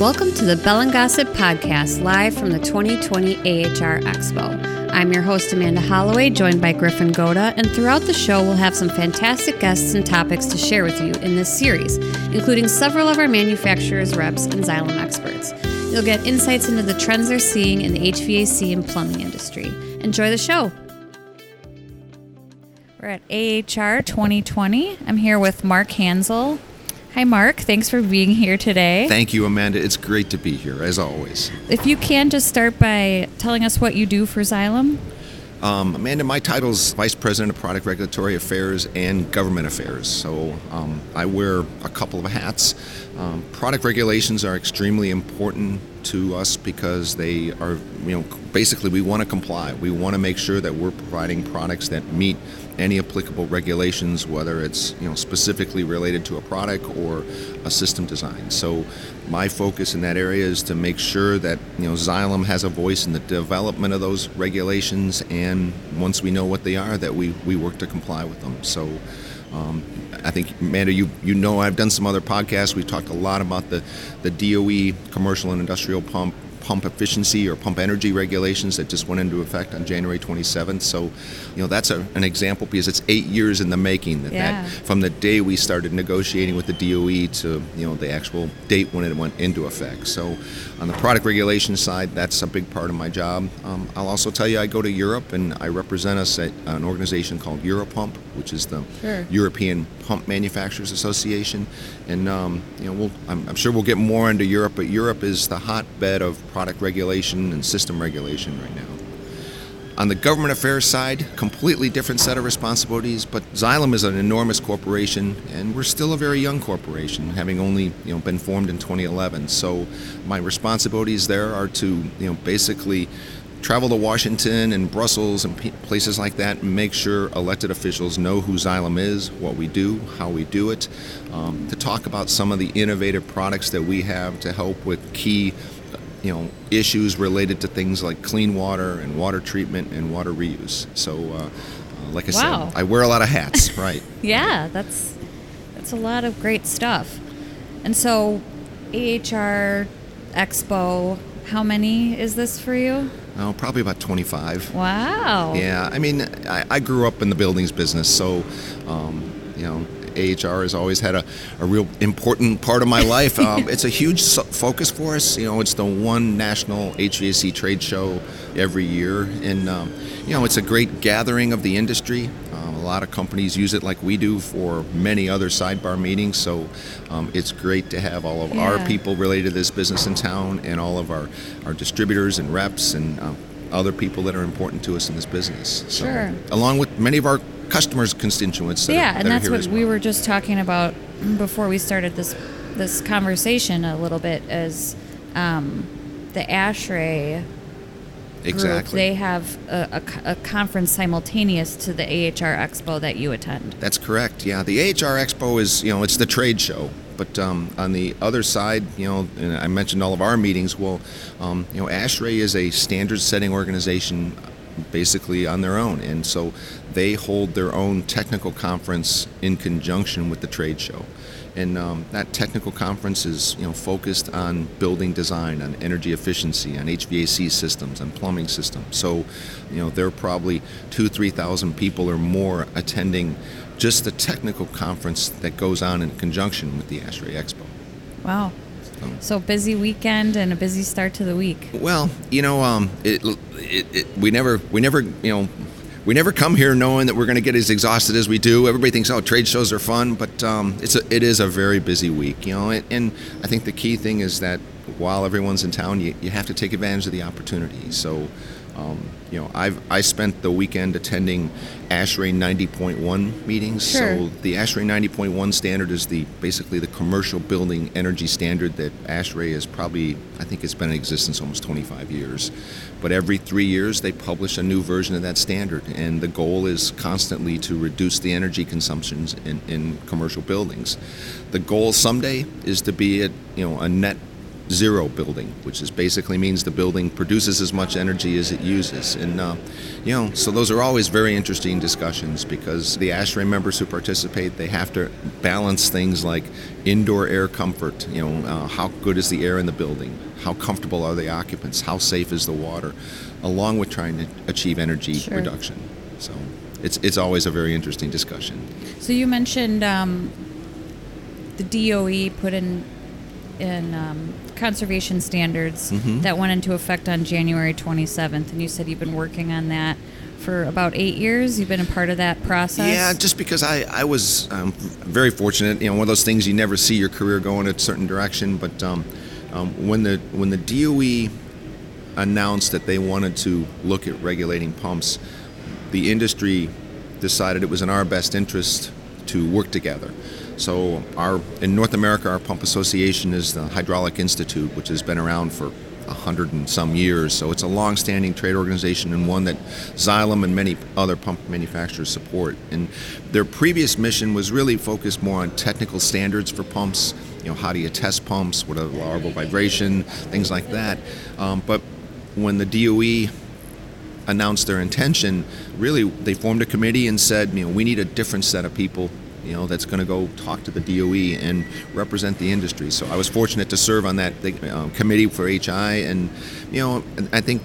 Welcome to the Bell and Gossett Podcast, live from the 2020 AHR Expo. I'm your host, Amanda Holloway, joined by Griffin Goda, and throughout the show, we'll have some fantastic guests and topics to share with you in this series, including several of our manufacturers, reps, and Xylem experts. You'll get insights into the trends they're seeing in the HVAC and plumbing industry. Enjoy the show. We're at AHR 2020. I'm here with Mark Hansel. Hi, Mark. Thanks for being here today. Thank you, Amanda. It's great to be here, as always. If you can just start by telling us what you do for Xylem. Um, Amanda, my title is Vice President of Product Regulatory Affairs and Government Affairs. So um, I wear a couple of hats. Um, product regulations are extremely important to us because they are, you know, basically we want to comply. We want to make sure that we're providing products that meet any applicable regulations, whether it's you know specifically related to a product or a system design. So my focus in that area is to make sure that you know Xylem has a voice in the development of those regulations, and once we know what they are, that we, we work to comply with them. So. Um, I think, Amanda, you, you know I've done some other podcasts. We've talked a lot about the, the DOE commercial and industrial pump pump efficiency or pump energy regulations that just went into effect on January 27th. So, you know, that's a, an example because it's eight years in the making. That, Yeah. that from the day we started negotiating with the DOE to you know the actual date when it went into effect. So, on the product regulation side, that's a big part of my job. Um, I'll also tell you I go to Europe and I represent us at an organization called Europump, which is the Sure. European Pump Manufacturers Association, and um, you know we'll, I'm, I'm sure we'll get more into Europe, but Europe is the hotbed of product regulation and system regulation right now. On the government affairs side, completely different set of responsibilities, but Xylem is an enormous corporation, and we're still a very young corporation, having only you know been formed in 2011. So my responsibilities there are to you know basically travel to Washington and Brussels and places like that and make sure elected officials know who Xylem is, what we do, how we do it, um, to talk about some of the innovative products that we have to help with key you know issues related to things like clean water and water treatment and water reuse. So, uh, uh, like I Wow. said, I wear a lot of hats, right? Yeah, that's that's a lot of great stuff. And so, AHR Expo, how many is this for you? Oh, probably about 25. Wow. Yeah, I mean, I, I grew up in the buildings business, so um, you know, AHR has always had a, a real important part of my life. Um, it's a huge focus for us. You know, it's the one national HVAC trade show every year, and um, you know, it's a great gathering of the industry. Um, a lot of companies use it like we do for many other sidebar meetings, so um, it's great to have all of our people related to this business in town and all of our, our distributors and reps and um, other people that are important to us in this business. So, Sure. Along with many of our customers' constituents. Yeah, are, that and that's what as we were just talking about before we started this this conversation a little bit. As um, the ASHRAE group, Exactly. they have a, a a conference simultaneous to the AHR Expo that you attend. That's correct. Yeah, the AHR Expo is you know it's the trade show, but um, on the other side, you know, and I mentioned all of our meetings. Well, um, you know, ASHRAE is a standard-setting organization, basically on their own, and so they hold their own technical conference in conjunction with the trade show. And um, that technical conference is, you know, focused on building design, on energy efficiency, on HVAC systems, on plumbing systems. So, you know, there are probably two, three thousand people or more attending just the technical conference that goes on in conjunction with the ASHRAE Expo. Wow. So busy weekend and a busy start to the week. Well, you know, um, it, it, it, we never, we never, you know, we never come here knowing that we're going to get as exhausted as we do. Everybody thinks, oh, trade shows are fun, but um, it's a, it is a very busy week, you know. And, and I think the key thing is that while everyone's in town, you, you have to take advantage of the opportunity. So, um, you know, I've I spent the weekend attending ASHRAE 90.1 meetings. Sure. So the ASHRAE 90.1 standard is the basically the commercial building energy standard that ASHRAE is probably I think it's been in existence almost 25 years. But every three years they publish a new version of that standard, and the goal is constantly to reduce the energy consumptions in, in commercial buildings. The goal someday is to be at you know a net zero building, which is basically means the building produces as much energy as it uses. And, uh, you know, so those are always very interesting discussions because the ASHRAE members who participate, they have to balance things like indoor air comfort, you know, uh, how good is the air in the building, how comfortable are the occupants, how safe is the water, along with trying to achieve energy sure. reduction. So it's, it's always a very interesting discussion. So you mentioned um, the DOE put in in um, conservation standards mm-hmm. that went into effect on January 27th, and you said you've been working on that for about eight years. You've been a part of that process. Yeah, just because I I was um, very fortunate. You know, one of those things you never see your career going a certain direction, but um, um, when the when the DOE announced that they wanted to look at regulating pumps, the industry decided it was in our best interest to work together. So our in North America, our pump association is the Hydraulic Institute, which has been around for a hundred and some years. So it's a long-standing trade organization and one that Xylem and many other pump manufacturers support. And their previous mission was really focused more on technical standards for pumps. You know, how do you test pumps? What are the allowable vibration? Things like that. Um, but when the DOE announced their intention, really they formed a committee and said, you know, we need a different set of people you know, that's going to go talk to the DOE and represent the industry. So I was fortunate to serve on that um, committee for HI, and you know, I think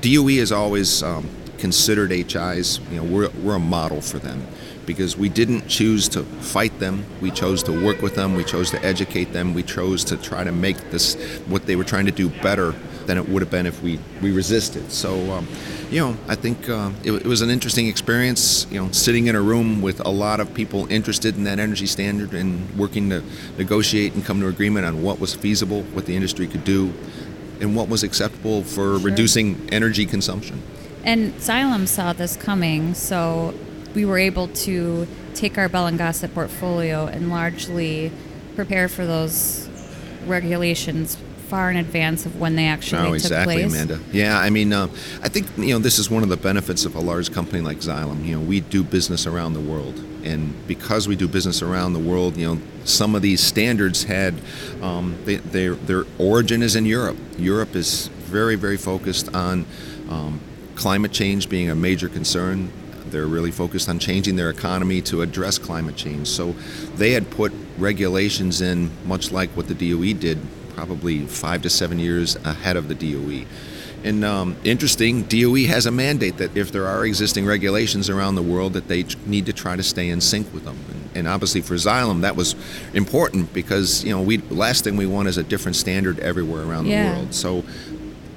DOE has always um, considered HIs. You know, we're we're a model for them because we didn't choose to fight them. We chose to work with them. We chose to educate them. We chose to try to make this what they were trying to do better than it would have been if we, we resisted. So, um, you know, I think uh, it, it, was an interesting experience, you know, sitting in a room with a lot of people interested in that energy standard and working to negotiate and come to agreement on what was feasible, what the industry could do, and what was acceptable for sure. reducing energy consumption. And Xylem saw this coming, so we were able to take our Bell and Gossett portfolio and largely prepare for those regulations far in advance of when they actually oh, exactly, place. Amanda. Yeah, I mean, uh, I think you know this is one of the benefits of a large company like Xylem. You know, we do business around the world, and because we do business around the world, you know, some of these standards had um, they, their origin is in Europe. Europe is very, very focused on um, climate change being a major concern. They're really focused on changing their economy to address climate change. So they had put regulations in, much like what the DOE did probably five to seven years ahead of the DOE. And um, interesting, DOE has a mandate that if there are existing regulations around the world, that they need to try to stay in sync with them. And, and obviously for Xylem, that was important because you know we last thing we want is a different standard everywhere around the yeah. world. So,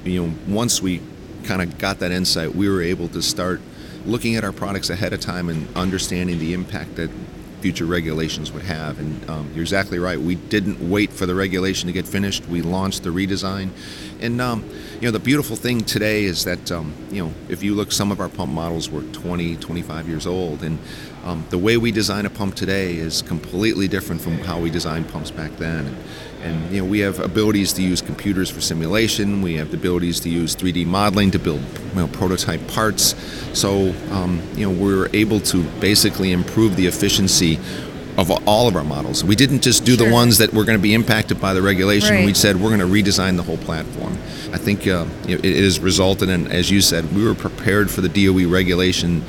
you know, once we kind of got that insight, we were able to start looking at our products ahead of time and understanding the impact that future regulations would have. And um, you're exactly right. We didn't wait for the regulation to get finished. We launched the redesign. And um, you know, the beautiful thing today is that um, you know, if you look, some of our pump models were 20, 25 years old, and um, the way we design a pump today is completely different from how we designed pumps back then. And, and you know, we have abilities to use computers for simulation. We have the abilities to use 3D modeling to build you know, prototype parts. So um, you know, we're able to basically improve the efficiency of all of our models. We didn't just do sure. the ones that were going to be impacted by the regulation. Right. We said we're going to redesign the whole platform. I think uh, you know, it has resulted in, as you said, we were prepared for the DOE regulation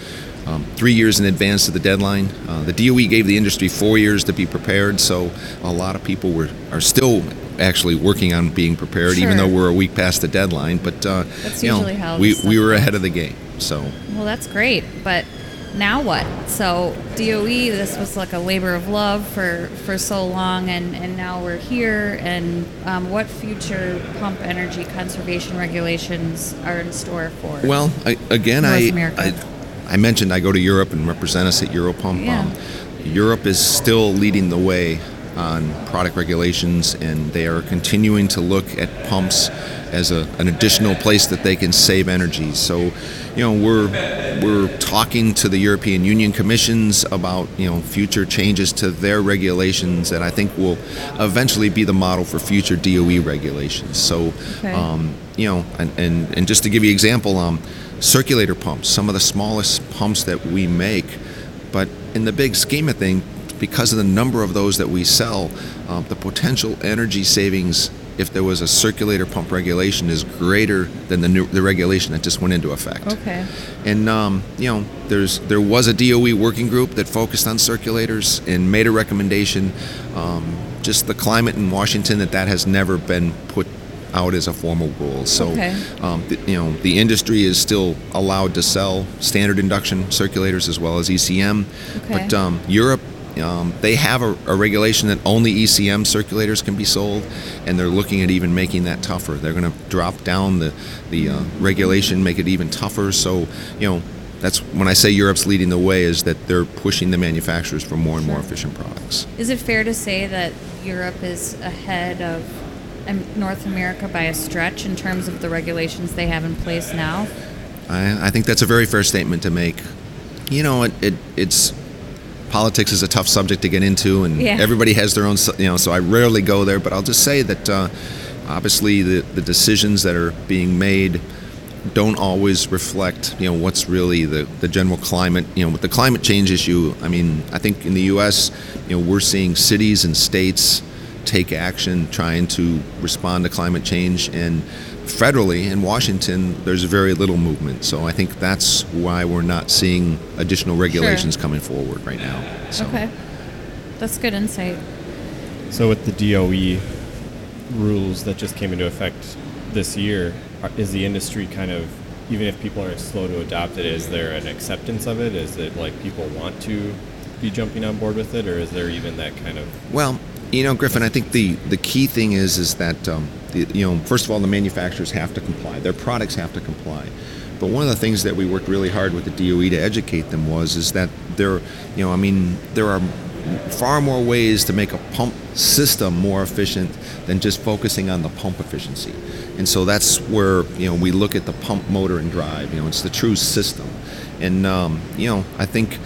um, three years in advance of the deadline. Uh, the DOE gave the industry four years to be prepared, so a lot of people were are still actually working on being prepared, sure. even though we're a week past the deadline. But uh, that's you usually know, how we we were ahead of the game. So well, that's great, but. Now what? So DOE, this was like a labor of love for, for so long, and, and now we're here. And um, what future pump energy conservation regulations are in store for? Well, I, again, North I, I I mentioned I go to Europe and represent us at Europump. Yeah. Um, Europe is still leading the way on product regulations, and they are continuing to look at pumps as a, an additional place that they can save energy. So, you know, we're we're talking to the European Union commissions about you know future changes to their regulations that I think will eventually be the model for future DOE regulations. So, okay. um, you know, and, and and just to give you an example, um, circulator pumps, some of the smallest pumps that we make. But in the big scheme of things, because of the number of those that we sell, uh, the potential energy savings if there was a circulator pump regulation is greater than the new, the regulation that just went into effect. Okay. And um, you know, there's there was a DOE working group that focused on circulators and made a recommendation. Um, just the climate in Washington that that has never been put out as a formal rule. So, Okay. um, the, you know, the industry is still allowed to sell standard induction circulators as well as ECM. Okay. But um, Europe, um, they have a, a regulation that only ECM circulators can be sold, and they're looking at even making that tougher. They're going to drop down the the uh, regulation, make it even tougher. So, you know. That's when I say Europe's leading the way is that they're pushing the manufacturers for more and more efficient products. Is it fair to say that Europe is ahead of North America by a stretch in terms of the regulations they have in place now? I, I think that's a very fair statement to make. You know, it, it it's politics is a tough subject to get into, and Yeah. everybody has their own. You know, so I rarely go there. But I'll just say that uh, obviously the the decisions that are being made don't always reflect you know what's really the, the general climate you know with the climate change issue i mean i think in the us you know we're seeing cities and states take action trying to respond to climate change and federally in washington there's very little movement so i think that's why we're not seeing additional regulations coming forward right now so. Okay. That's good insight. So with the DOE rules that just came into effect this year, is the industry kind of even if people are slow to adopt it, is there an acceptance of it? Is it like people want to be jumping on board with it, or is there even that kind of Well, you know, Griffin, I think the, the key thing is is that um, the, you know, first of all, the manufacturers have to comply. Their products have to comply. But one of the things that we worked really hard with the DOE to educate them was is that there, you know, I mean, there are far more ways to make a pump system more efficient than just focusing on the pump efficiency. And so that's where you know we look at the pump, motor, and drive. You know, it's the true system. And um, you know, I think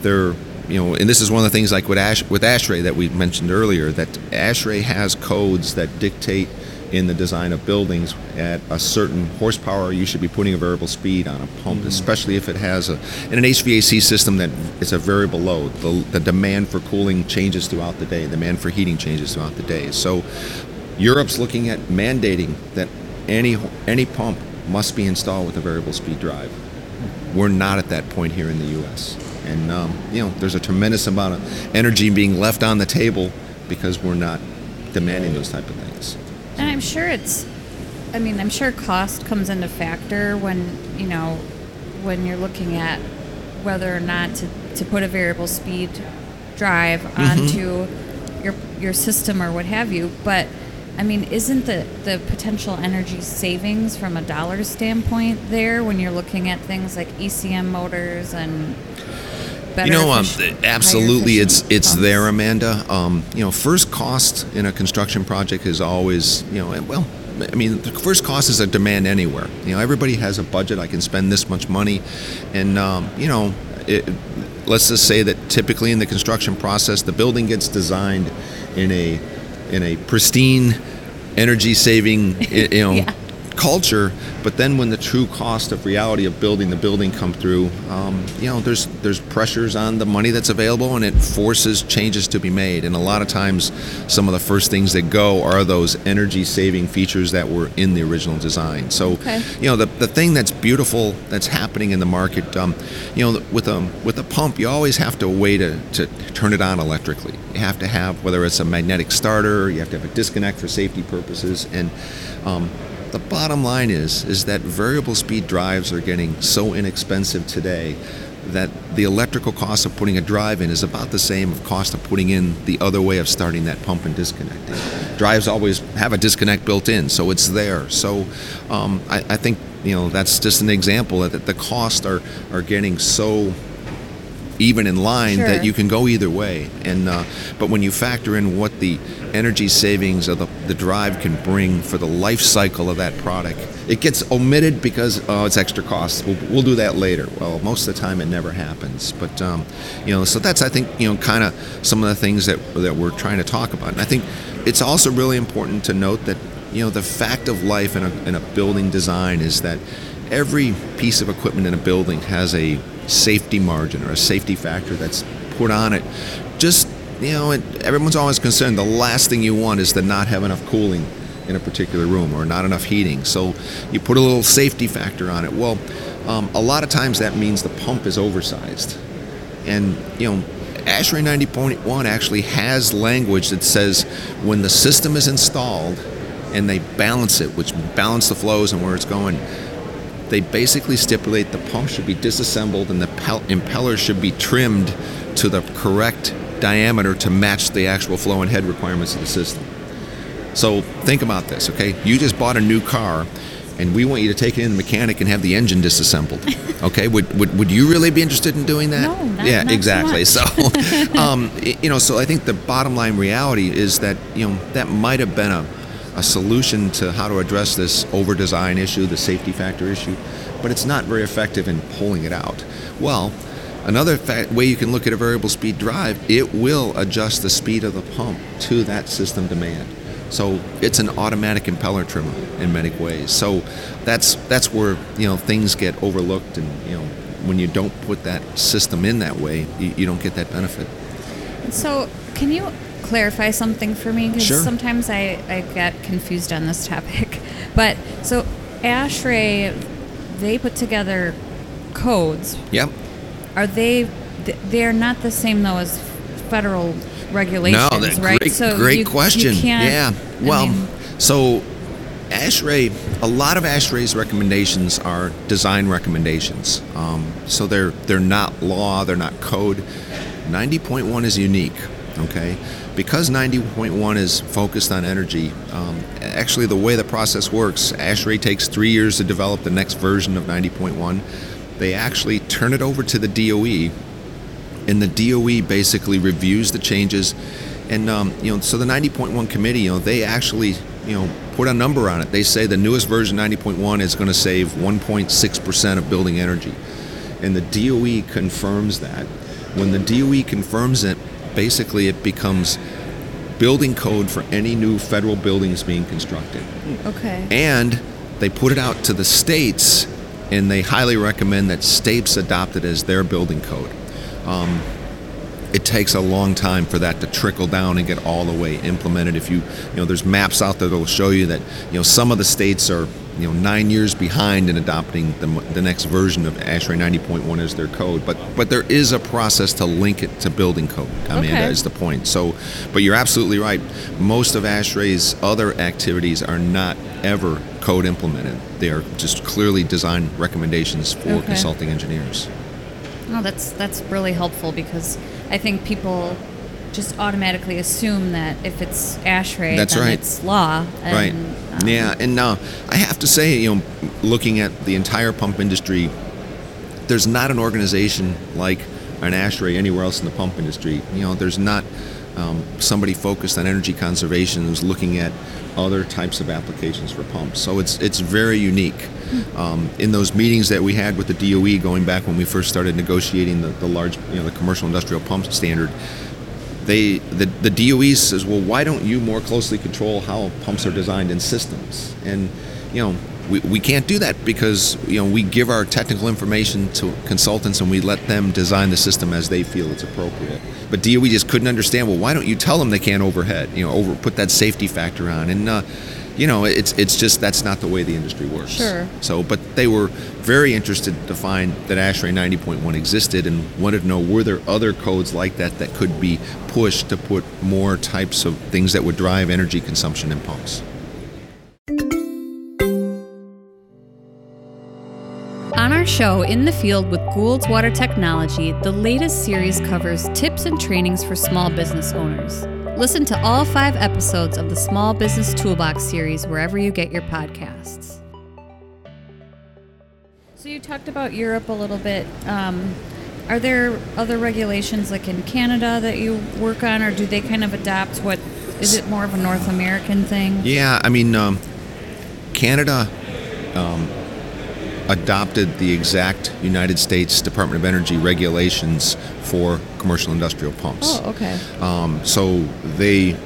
there you know, and this is one of the things like with Ash with ASHRAE that we mentioned earlier that ASHRAE has codes that dictate in the design of buildings at a certain horsepower you should be putting a variable speed on a pump, mm-hmm. especially if it has a in an HVAC system that it's a variable load. The, the demand for cooling changes throughout the day. The demand for heating changes throughout the day. So Europe's looking at mandating that any any pump must be installed with a variable speed drive. We're not at that point here in the U.S. And um, you know, there's a tremendous amount of energy being left on the table because we're not demanding those type of things. And I'm sure it's, I mean, I'm sure cost comes into factor when, you know, when you're looking at whether or not to, to put a variable speed drive onto your your system or what have you. But I mean, isn't the, the potential energy savings from a dollar standpoint there when you're looking at things like ECM motors and better you know, um, absolutely, it's it's pumps? there, Amanda. Um, you know, first cost in a construction project is always, you know, well, I mean, the first cost is a demand anywhere. You know, everybody has a budget. I can spend this much money, and um, you know, it, let's just say that typically in the construction process, the building gets designed in a in a pristine, energy saving, you know. Yeah. Culture, but then when the true cost of reality of building the building come through, um, you know, there's there's pressures on the money that's available, and it forces changes to be made. And a lot of times, some of the first things that go are those energy saving features that were in the original design. So, Okay. you know, the, the thing that's beautiful that's happening in the market, um, you know, with a with a pump, you always have to a way to, to turn it on electrically. You have to have whether it's a magnetic starter, you have to have a disconnect for safety purposes, and um, the bottom line is is that variable speed drives are getting so inexpensive today that the electrical cost of putting a drive in is about the same of cost of putting in the other way of starting that pump and disconnecting. Drives always have a disconnect built in, so it's there. So um, I, I think you know that's just an example that the costs are are getting so even in line Sure. that you can go either way. And uh, but when you factor in what the energy savings of the, the drive can bring for the life cycle of that product, it gets omitted because oh, it's extra cost. We'll, we'll do that later. Well, most of the time it never happens. But um, you know, so that's I think you know kind of some of the things that that we're trying to talk about. And I think it's also really important to note that you know the fact of life in a, in a building design is that every piece of equipment in a building has a safety margin or a safety factor that's put on it. Just you know, everyone's always concerned. The last thing you want is to not have enough cooling in a particular room or not enough heating. So you put a little safety factor on it. Well, um, a lot of times that means the pump is oversized. And, you know, ASHRAE 90.1 actually has language that says when the system is installed and they balance it, which balance the flows and where it's going, they basically stipulate the pump should be disassembled and the impeller should be trimmed to the correct diameter to match the actual flow and head requirements of the system. So think about this, okay? You just bought a new car and we want you to take it in the mechanic and have the engine disassembled. Okay, would, would, would you really be interested in doing that? No, not, yeah, not exactly. So, so um, you know, so I think the bottom line reality is that you know that might have been a, a solution to how to address this over design issue, the safety factor issue, but it's not very effective in pulling it out. Well, another way you can look at a variable speed drive, it will adjust the speed of the pump to that system demand. So it's an automatic impeller trimmer in many ways. So that's that's where you know things get overlooked, and you know when you don't put that system in that way, you, you don't get that benefit. So can you clarify something for me? Because Sure. sometimes I, I get confused on this topic. But so ASHRAE, they put together codes. Yep. Are they? They're not the same though as federal regulations, No, that right? great, so great you, question. You yeah. I Well, mean, so ASHRAE, a lot of ASHRAE's recommendations are design recommendations. Um, so they're they're not law, they're not code. 90.1 is unique. Okay, because 90.1 is focused on energy. Um, actually, the way the process works, ASHRAE takes three years to develop the next version of 90.1. They actually turn it over to the DOE and the DOE basically reviews the changes. And um, you know, so the 90.1 committee, you know, they actually, you know, put a number on it. They say the newest version 90.1 is going to save 1.6 percent of building energy, and the DOE confirms that. When the DOE confirms it, basically it becomes building code for any new federal buildings being constructed. Okay. and they put it out to the states and they highly recommend that states adopt it as their building code. Um, it takes a long time for that to trickle down and get all the way implemented. If you you know there's maps out there that will show you that you know some of the states are you know nine years behind in adopting the, the next version of ASHRAE 90.1 as their code but but there is a process to link it to building code Amanda Okay. is the point so but you're absolutely right most of ASHRAE's other activities are not ever code implemented they are just clearly design recommendations for Okay. consulting engineers No, that's that's really helpful because I think people just automatically assume that if it's ASHRAE, That's then right. it's law. right. Um, yeah, and now I have to say, you know, looking at the entire pump industry, there's not an organization like an ASHRAE anywhere else in the pump industry. You know, there's not um, somebody focused on energy conservation who's looking at other types of applications for pumps. So it's it's very unique. Um, in those meetings that we had with the DOE going back when we first started negotiating the, the large, you know, the commercial industrial pump standard, they the, the DOE says, well, why don't you more closely control how pumps are designed in systems? And you know, we, we can't do that because you know we give our technical information to consultants and we let them design the system as they feel it's appropriate. But DOE just couldn't understand. Well, why don't you tell them they can't overhead? You know, over put that safety factor on and. Uh, you know, it's it's just that's not the way the industry works. Sure. So, but they were very interested to find that ASHRAE 90.1 existed and wanted to know were there other codes like that that could be pushed to put more types of things that would drive energy consumption in pumps. Show, In the Field with Goulds Water Technology, the latest series covers tips and trainings for small business owners. Listen to all five episodes of the Small Business Toolbox series wherever you get your podcasts. So, you talked about Europe a little bit. Um, are there other regulations like in Canada that you work on, or do they kind of adopt what? Is it more of a North American thing? Yeah, I mean, um, Canada um, adopted the exact United States Department of Energy regulations for commercial industrial pumps. Oh, okay. Um, so they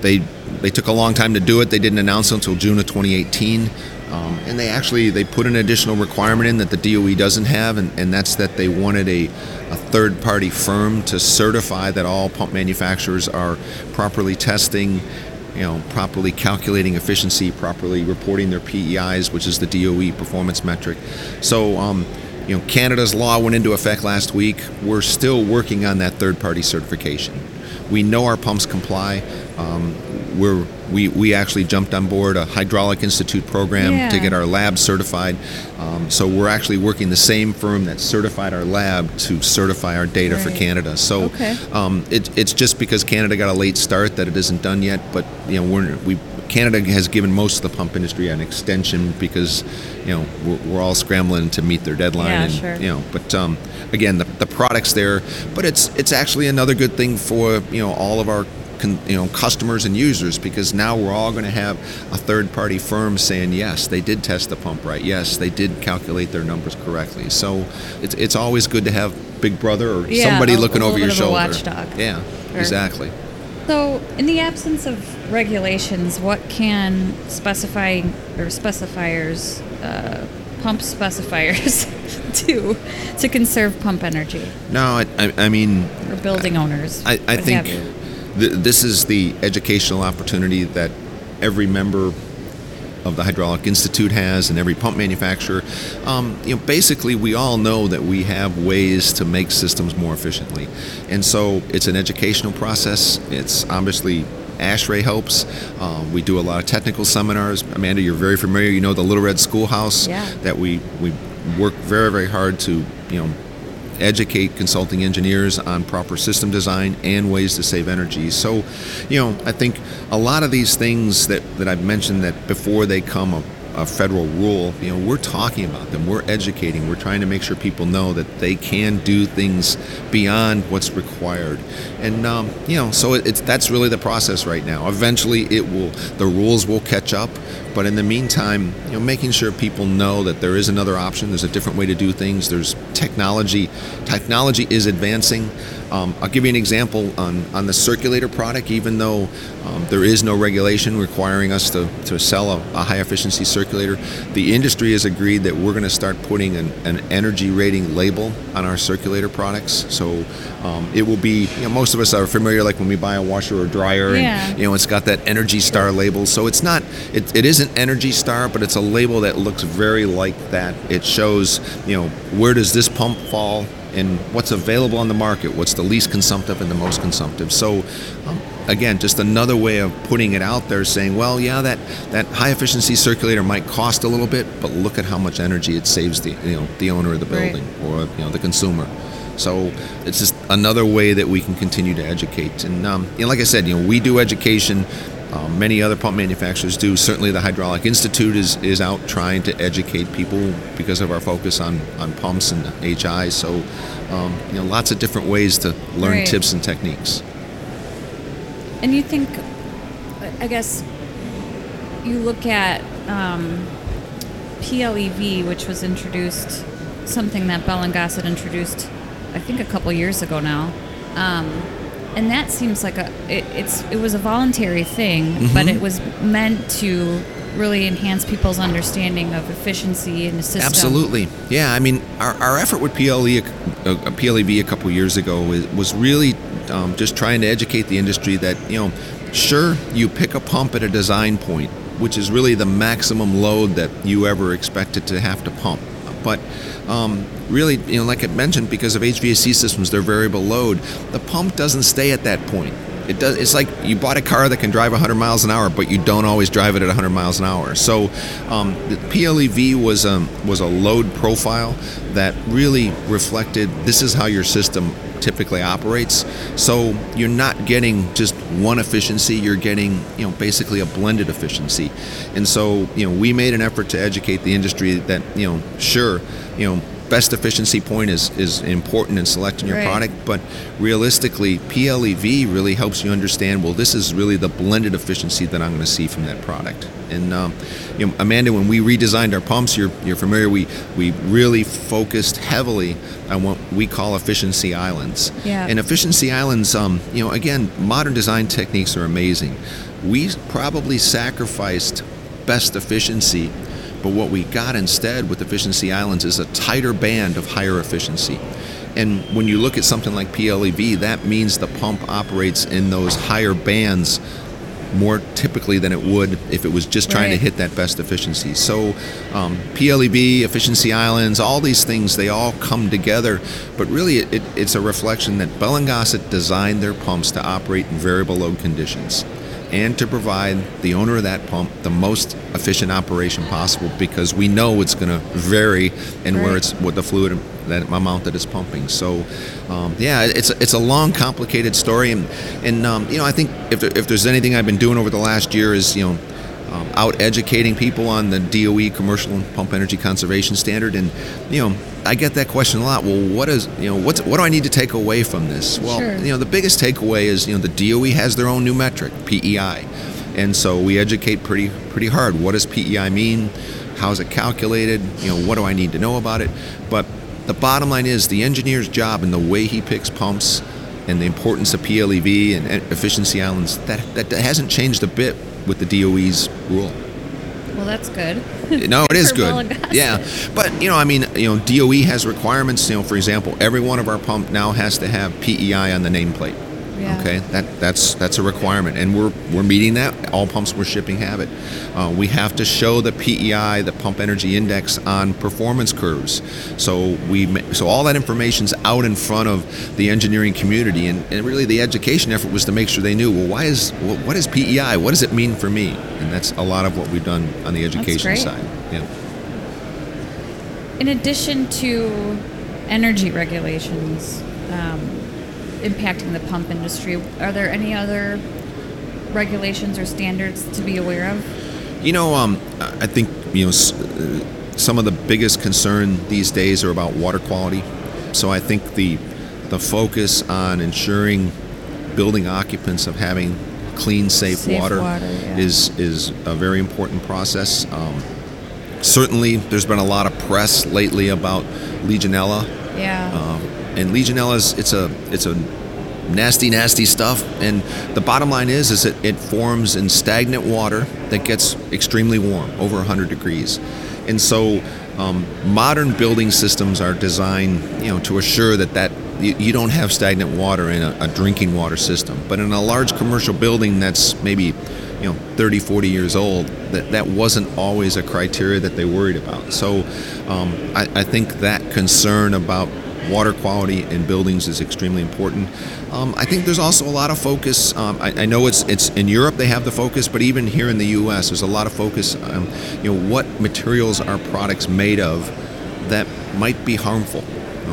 they they took a long time to do it. They didn't announce it until June of 2018, um, and they actually they put an additional requirement in that the DOE doesn't have, and, and that's that they wanted a, a third-party firm to certify that all pump manufacturers are properly testing you know, properly calculating efficiency, properly reporting their PEIs, which is the DOE performance metric. So, um, you know, Canada's law went into effect last week. We're still working on that third-party certification. We know our pumps comply. Um, we're we, we actually jumped on board a hydraulic institute program Yeah. to get our lab certified. Um, so we're actually working the same firm that certified our lab to certify our data for Right. Canada. So Okay. um, it, it's just because Canada got a late start that it isn't done yet. But you know we're we Canada has given most of the pump industry an extension because you know we're, we're all scrambling to meet their deadline. Yeah, and, sure. You know, but um, again the, the product's there. But it's it's actually another good thing for you know all of our con, you know customers and users because now we're all going to have a third party firm saying yes they did test the pump right yes they did calculate their numbers correctly so it's it's always good to have big brother or Yeah, somebody a- looking a over your bit of a shoulder watchdog. yeah Sure. exactly So, in the absence of regulations, what can specify or specifiers, uh, pump specifiers do to conserve pump energy no I, I, I mean or building owners? I, I think? Th- this is the educational opportunity that every member of the Hydraulic Institute has and every pump manufacturer. Um, you know, basically, we all know that we have ways to make systems more efficiently, and so it's an educational process. It's obviously ASHRAE helps. Um, we do a lot of technical seminars. Amanda, you're very familiar. You know the Little Red Schoolhouse Yeah. that we we work very very hard to you know educate consulting engineers on proper system design and ways to save energy. So, you know, I think a lot of these things that, that I've mentioned that before they come a, federal rule, you know, we're talking about them, we're educating, we're trying to make sure people know that they can do things beyond what's required. And, um, you know, so it, it's, that's really the process right now. Eventually it will, the rules will catch up. But in the meantime, you know, making sure people know that there is another option, there's a different way to do things. There's technology. Technology is advancing. Um, I'll give you an example on, on the circulator product. Even though um, there is no regulation requiring us to, to sell a, a high efficiency circulator, the industry has agreed that we're going to start putting an, an energy rating label on our circulator products. So um, it will be, you know, most of us are familiar, like when we buy a washer or dryer, Yeah. and you know, it's got that Energy Star label. So it's not, it, it isn't Energy Star, but it's a label that looks very like that. It shows, you know, where does this pump fall and what's available on the market, what's the least consumptive and the most consumptive. So, um, again, just another way of putting it out there, saying, well, yeah, that, that high efficiency circulator might cost a little bit, but look at how much energy it saves the, you know, the owner of the Right. building or, you know, the consumer. So it's just another way that we can continue to educate. And um, you know, like I said, you know, we do education. Um, many other pump manufacturers do. Certainly, the Hydraulic Institute is, is out trying to educate people because of our focus on, on pumps and HI. So, um, you know, lots of different ways to learn Right. tips and techniques. And you think, I guess, you look at um, PLEV, which was introduced, something that Bell and Gossett introduced, I think a couple years ago now, um, and that seems like a it, it's it was a voluntary thing, but it was meant to really enhance people's understanding of efficiency in the system. Absolutely. Yeah, I mean, our, our effort with PLE, a, PLEV a couple years ago was, was really um, just trying to educate the industry that, you know, sure, you pick a pump at a design point, which is really the maximum load that you ever expected to have to pump. But um, really, you know, like I mentioned, because of HVAC systems, they're variable load, the pump doesn't stay at that point. It does. It's like you bought a car that can drive 100 miles an hour, but you don't always drive it at 100 miles an hour. So, um, the PLEV was um, was a load profile that really reflected this is how your system typically operates. So you're not getting just one efficiency. You're getting you know basically a blended efficiency. And so you know we made an effort to educate the industry that you know sure you know best efficiency point is, is important in selecting your Right. product, but realistically, PLEV really helps you understand. Well, this is really the blended efficiency that I'm going to see from that product. And um, you know, Amanda, when we redesigned our pumps, you're you're familiar. We we really focused heavily on what we call efficiency islands. Yeah. And efficiency islands, um, you know, again, modern design techniques are amazing. We probably sacrificed best efficiency but what we got instead with efficiency islands is a tighter band of higher efficiency. And when you look at something like PLEV, that means the pump operates in those higher bands more typically than it would if it was just trying Right. to hit that best efficiency. So, um, PLEV, efficiency islands, all these things, they all come together. But really, it, it's a reflection that Bell and Gossett designed their pumps to operate in variable load conditions and to provide the owner of that pump the most efficient operation possible because we know it's going to vary in where it's what the fluid that amount that it's pumping. So, um, yeah, it's it's a long, complicated story, and and um, you know I think if there, if there's anything I've been doing over the last year is you know. Out educating people on the DOE commercial pump energy conservation standard, and you know, I get that question a lot. Well, what is you know what's what do I need to take away from this? Well, Sure. you know, the biggest takeaway is you know the DOE has their own new metric, PEI, and so we educate pretty pretty hard. What does PEI mean? How is it calculated? You know, what do I need to know about it? But the bottom line is the engineer's job and the way he picks pumps and the importance of PLEV and efficiency islands that that hasn't changed a bit with the DOE's rule. Well, that's good. No, it is good. Yeah, but you know, I mean, you know, DOE has requirements. You know, for example, every one of our pump now has to have PEI on the nameplate. Yeah. Okay, that that's that's a requirement, and we're we're meeting that. All pumps we're shipping have it. Uh, we have to show the PEI, the Pump Energy Index, on performance curves. So we so all that information's out in front of the engineering community, and, and really the education effort was to make sure they knew. Well, why is well, what is PEI? What does it mean for me? And that's a lot of what we've done on the education side. Yeah. In addition to energy regulations um, impacting the pump industry, are there any other regulations or standards to be aware of? You know, um, I think you know uh, some of the biggest concern these days are about water quality. So I think the the focus on ensuring building occupants of having clean, safe, Safe water, water, yeah. is is a very important process. Um, certainly, there's been a lot of press lately about Legionella. Yeah. Um, and Legionella is it's a it's a nasty nasty stuff. And the bottom line is is it, it forms in stagnant water that gets extremely warm over 100 degrees. And so um, modern building systems are designed you know to assure that that you, you don't have stagnant water in a, a drinking water system. But in a large commercial building that's maybe you know 30 40 years old that that wasn't always a criteria that they worried about. So um, I, I think that concern about water quality in buildings is extremely important. Um, I think there's also a lot of focus. Um, I, I know it's it's in Europe they have the focus, but even here in the U.S. there's a lot of focus. Um, you know what materials are products made of that might be harmful.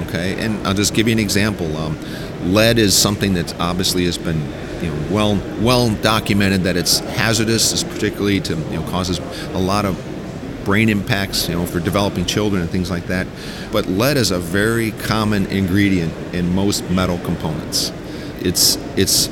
Okay, and I'll just give you an example. Um, lead is something that obviously has been you know well well documented that it's hazardous, particularly to you know causes a lot of brain impacts, you know, for developing children and things like that. But lead is a very common ingredient in most metal components. It's it's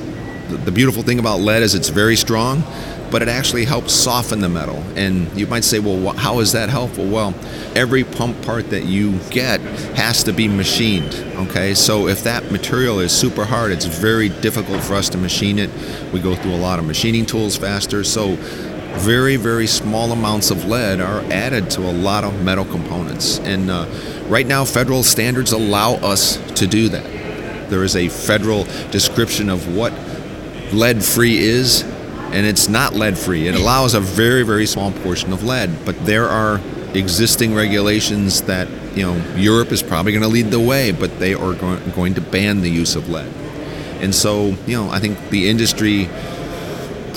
the- beautiful thing about lead is it's very strong, but it actually helps soften the metal. And you might say, well, how is that helpful? Well, every pump part that you get has to be machined. Okay, so if that material is super hard, it's very difficult for us to machine it. We go through a lot of machining tools faster. So very, very small amounts of lead are added to a lot of metal components. And uh, right now, federal standards allow us to do that. There is a federal description of what lead free is, and it's not lead free. It allows a very, very small portion of lead, but there are existing regulations that, you know, Europe is probably going to lead the way, but they are go- going to ban the use of lead. And so, you know, I think the industry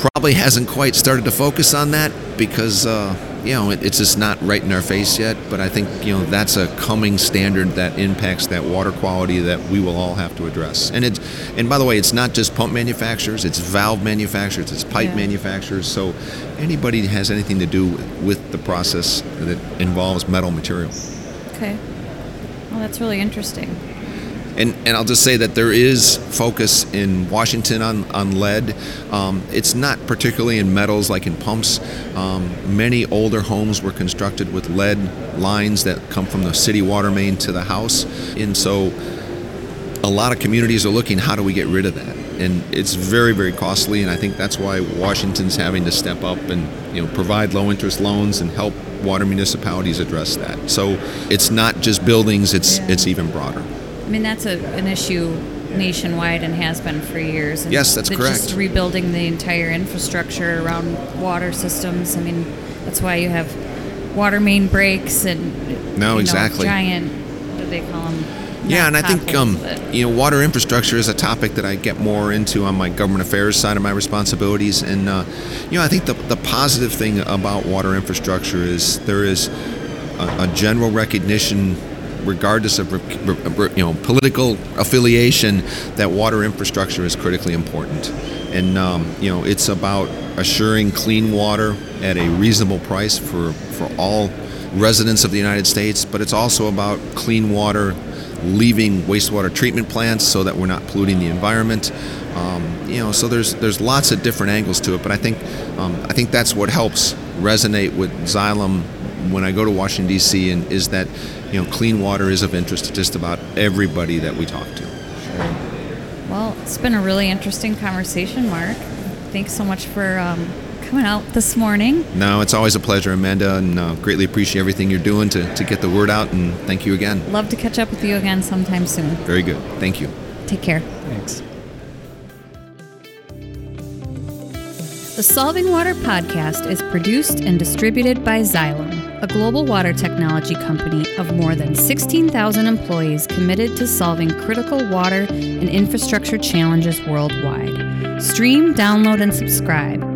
probably hasn't quite started to focus on that because uh, you know it, it's just not right in our face yet. But I think you know that's a coming standard that impacts that water quality that we will all have to address. And it's and by the way, it's not just pump manufacturers; it's valve manufacturers, it's pipe Yeah. manufacturers. So anybody has anything to do with the process that involves metal material. Okay. Well, that's really interesting. And, and I'll just say that there is focus in Washington on, on lead. Um, it's not particularly in metals like in pumps. Um, many older homes were constructed with lead lines that come from the city water main to the house. And so a lot of communities are looking, how do we get rid of that? And it's very, very costly. And I think that's why Washington's having to step up and you know provide low interest loans and help water municipalities address that. So it's not just buildings; it's it's even broader. I mean, that's a, an issue nationwide and has been for years. And Yes, that's correct. Just rebuilding the entire infrastructure around water systems. I mean, that's why you have water main breaks and No, you know, exactly. giant. What do they call them? Yeah, and I think um, you know water infrastructure is a topic that I get more into on my government affairs side of my responsibilities, and uh, you know I think the the positive thing about water infrastructure is there is a, a general recognition, regardless of you know political affiliation, that water infrastructure is critically important, and um, you know it's about assuring clean water at a reasonable price for for all residents of the United States, but it's also about clean water leaving wastewater treatment plants so that we're not polluting the environment. Um, you know, so there's there's lots of different angles to it, but I think um, I think that's what helps resonate with Xylem when I go to Washington D.C. and is that you know clean water is of interest to just about everybody that we talk to. Well, it's been a really interesting conversation, Mark. Thanks so much for um, coming out this morning. No, it's always a pleasure, Amanda, and uh, greatly appreciate everything you're doing to, to get the word out. And thank you again. Love to catch up with you again sometime soon. Very good. Thank you. Take care. Thanks. The Solving Water podcast is produced and distributed by Xylem, a global water technology company of more than 16,000 employees committed to solving critical water and infrastructure challenges worldwide. Stream, download, and subscribe